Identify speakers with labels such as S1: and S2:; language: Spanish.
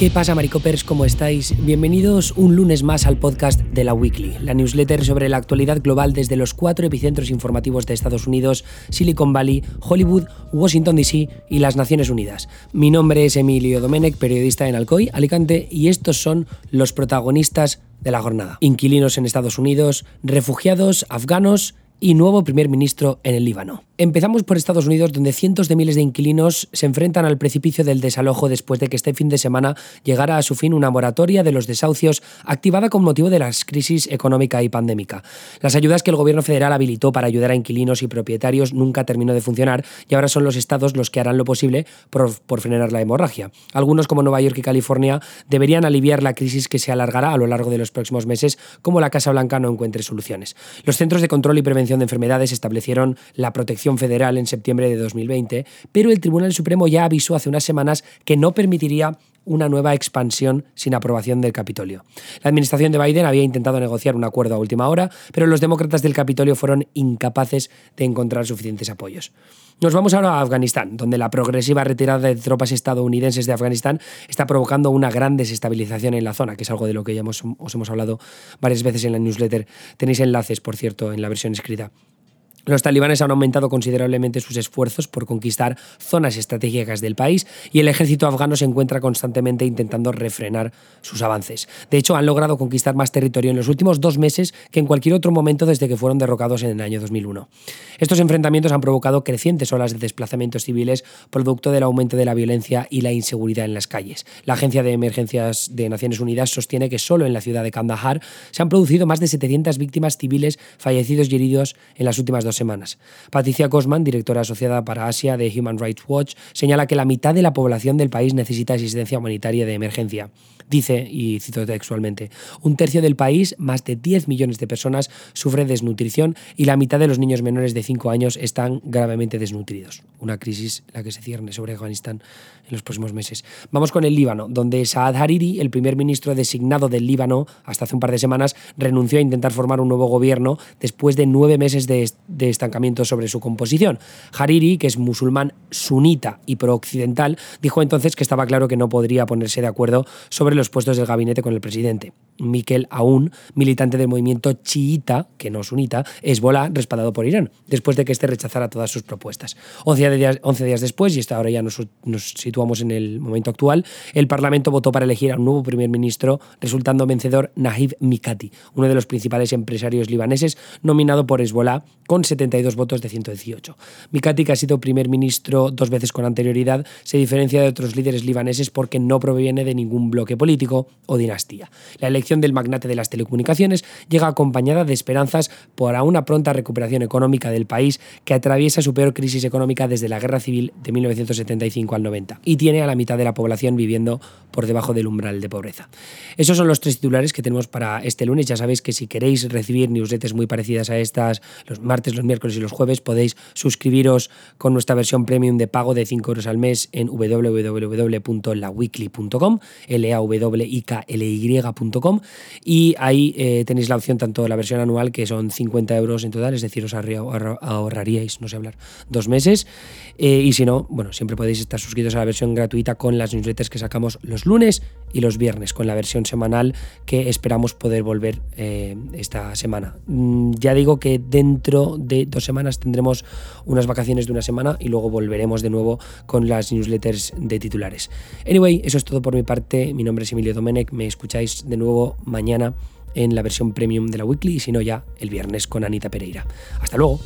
S1: ¿Qué pasa, Maricopers? ¿Cómo estáis? Bienvenidos un lunes más al podcast de la Weekly, la newsletter sobre la actualidad global desde los cuatro epicentros informativos de Estados Unidos, Silicon Valley, Hollywood, Washington DC y las Naciones Unidas. Mi nombre es Emilio Domenech, periodista en Alcoy, Alicante, y estos son los protagonistas de la jornada. Inquilinos en Estados Unidos, refugiados, afganos y nuevo primer ministro en el Líbano. Empezamos por Estados Unidos, donde cientos de miles de inquilinos se enfrentan al precipicio del desalojo después de que este fin de semana llegara a su fin una moratoria de los desahucios activada con motivo de la crisis económica y pandémica. Las ayudas que el gobierno federal habilitó para ayudar a inquilinos y propietarios nunca terminó de funcionar y ahora son los estados los que harán lo posible por, por frenar la hemorragia. Algunos, como Nueva York y California, deberían aliviar la crisis que se alargará a lo largo de los próximos meses, como la Casa Blanca no encuentre soluciones. Los Centros de Control y Prevención de Enfermedades establecieron la protección Federal en septiembre de 2020, pero el Tribunal Supremo ya avisó hace unas semanas que no permitiría una nueva expansión sin aprobación del Capitolio. La administración de Biden había intentado negociar un acuerdo a última hora, pero los demócratas del Capitolio fueron incapaces de encontrar suficientes apoyos. Nos vamos ahora a Afganistán, donde la progresiva retirada de tropas estadounidenses de Afganistán está provocando una gran desestabilización en la zona, que es algo de lo que ya os hemos hablado varias veces en la newsletter. Tenéis enlaces, por cierto, en la versión escrita. Los talibanes han aumentado considerablemente sus esfuerzos por conquistar zonas estratégicas del país y el ejército afgano se encuentra constantemente intentando refrenar sus avances. De hecho, han logrado conquistar más territorio en los últimos dos meses que en cualquier otro momento desde que fueron derrocados en el año 2001. Estos enfrentamientos han provocado crecientes olas de desplazamientos civiles producto del aumento de la violencia y la inseguridad en las calles. La Agencia de Emergencias de Naciones Unidas sostiene que solo en la ciudad de Kandahar se han producido más de 700 víctimas civiles fallecidos y heridos en las últimas dos semanas. Patricia Cosman, directora asociada para Asia de Human Rights Watch, señala que la mitad de la población del país necesita asistencia humanitaria de emergencia. Dice, y cito textualmente, un tercio del país, más de 10 millones de personas, sufre desnutrición y la mitad de los niños menores de 5 años están gravemente desnutridos. Una crisis la que se cierne sobre Afganistán en los próximos meses. Vamos con el Líbano, donde Saad Hariri, el primer ministro designado del Líbano hasta hace un par de semanas, renunció a intentar formar un nuevo gobierno después de nueve meses de, de estancamiento sobre su composición. Hariri, que es musulmán sunita y pro-occidental, dijo entonces que estaba claro que no podría ponerse de acuerdo sobre los puestos del gabinete con el presidente. Mikel Aoun, militante del movimiento chiita, que no sunita, es bola respaldado por Irán, después de que éste rechazara todas sus propuestas. 11 días, días después, y ahora ya nos, nos situamos en el momento actual, el Parlamento votó para elegir a un nuevo primer ministro, resultando vencedor Nahib Mikati, uno de los principales empresarios libaneses, nominado por Hezbollah con 72 votos de 118. Mikati, que ha sido primer ministro dos veces con anterioridad, se diferencia de otros líderes libaneses porque no proviene de ningún bloque político o dinastía. La elección del magnate de las telecomunicaciones llega acompañada de esperanzas por una pronta recuperación económica del país que atraviesa su peor crisis económica desde la Guerra Civil de 1975 al 90 y tiene a la mitad de la población viviendo por debajo del umbral de pobreza. Esos son los tres titulares que tenemos para este lunes. Ya sabéis que si queréis recibir newsletters muy parecidas a estas los martes, los miércoles y los jueves, podéis suscribiros con nuestra versión premium de pago de 5 euros al mes en www.laweekly.com, l a w i k l y ahí eh, tenéis la opción tanto de la versión anual que son 50 euros en total, es decir, os ahorraríais, no sé hablar, dos meses. Eh, y si no, bueno, siempre podéis estar suscritos a la versión gratuita con las newsletters que sacamos los lunes y los viernes, con la versión semanal que esperamos poder volver eh, esta semana. Mm, ya digo que dentro de dos semanas tendremos unas vacaciones de una semana y luego volveremos de nuevo con las newsletters de titulares. Anyway, eso es todo por mi parte. Mi nombre es Emilio Domenech. Me escucháis de nuevo mañana en la versión premium de la weekly y si no ya el viernes con Anita Pereira. Hasta luego.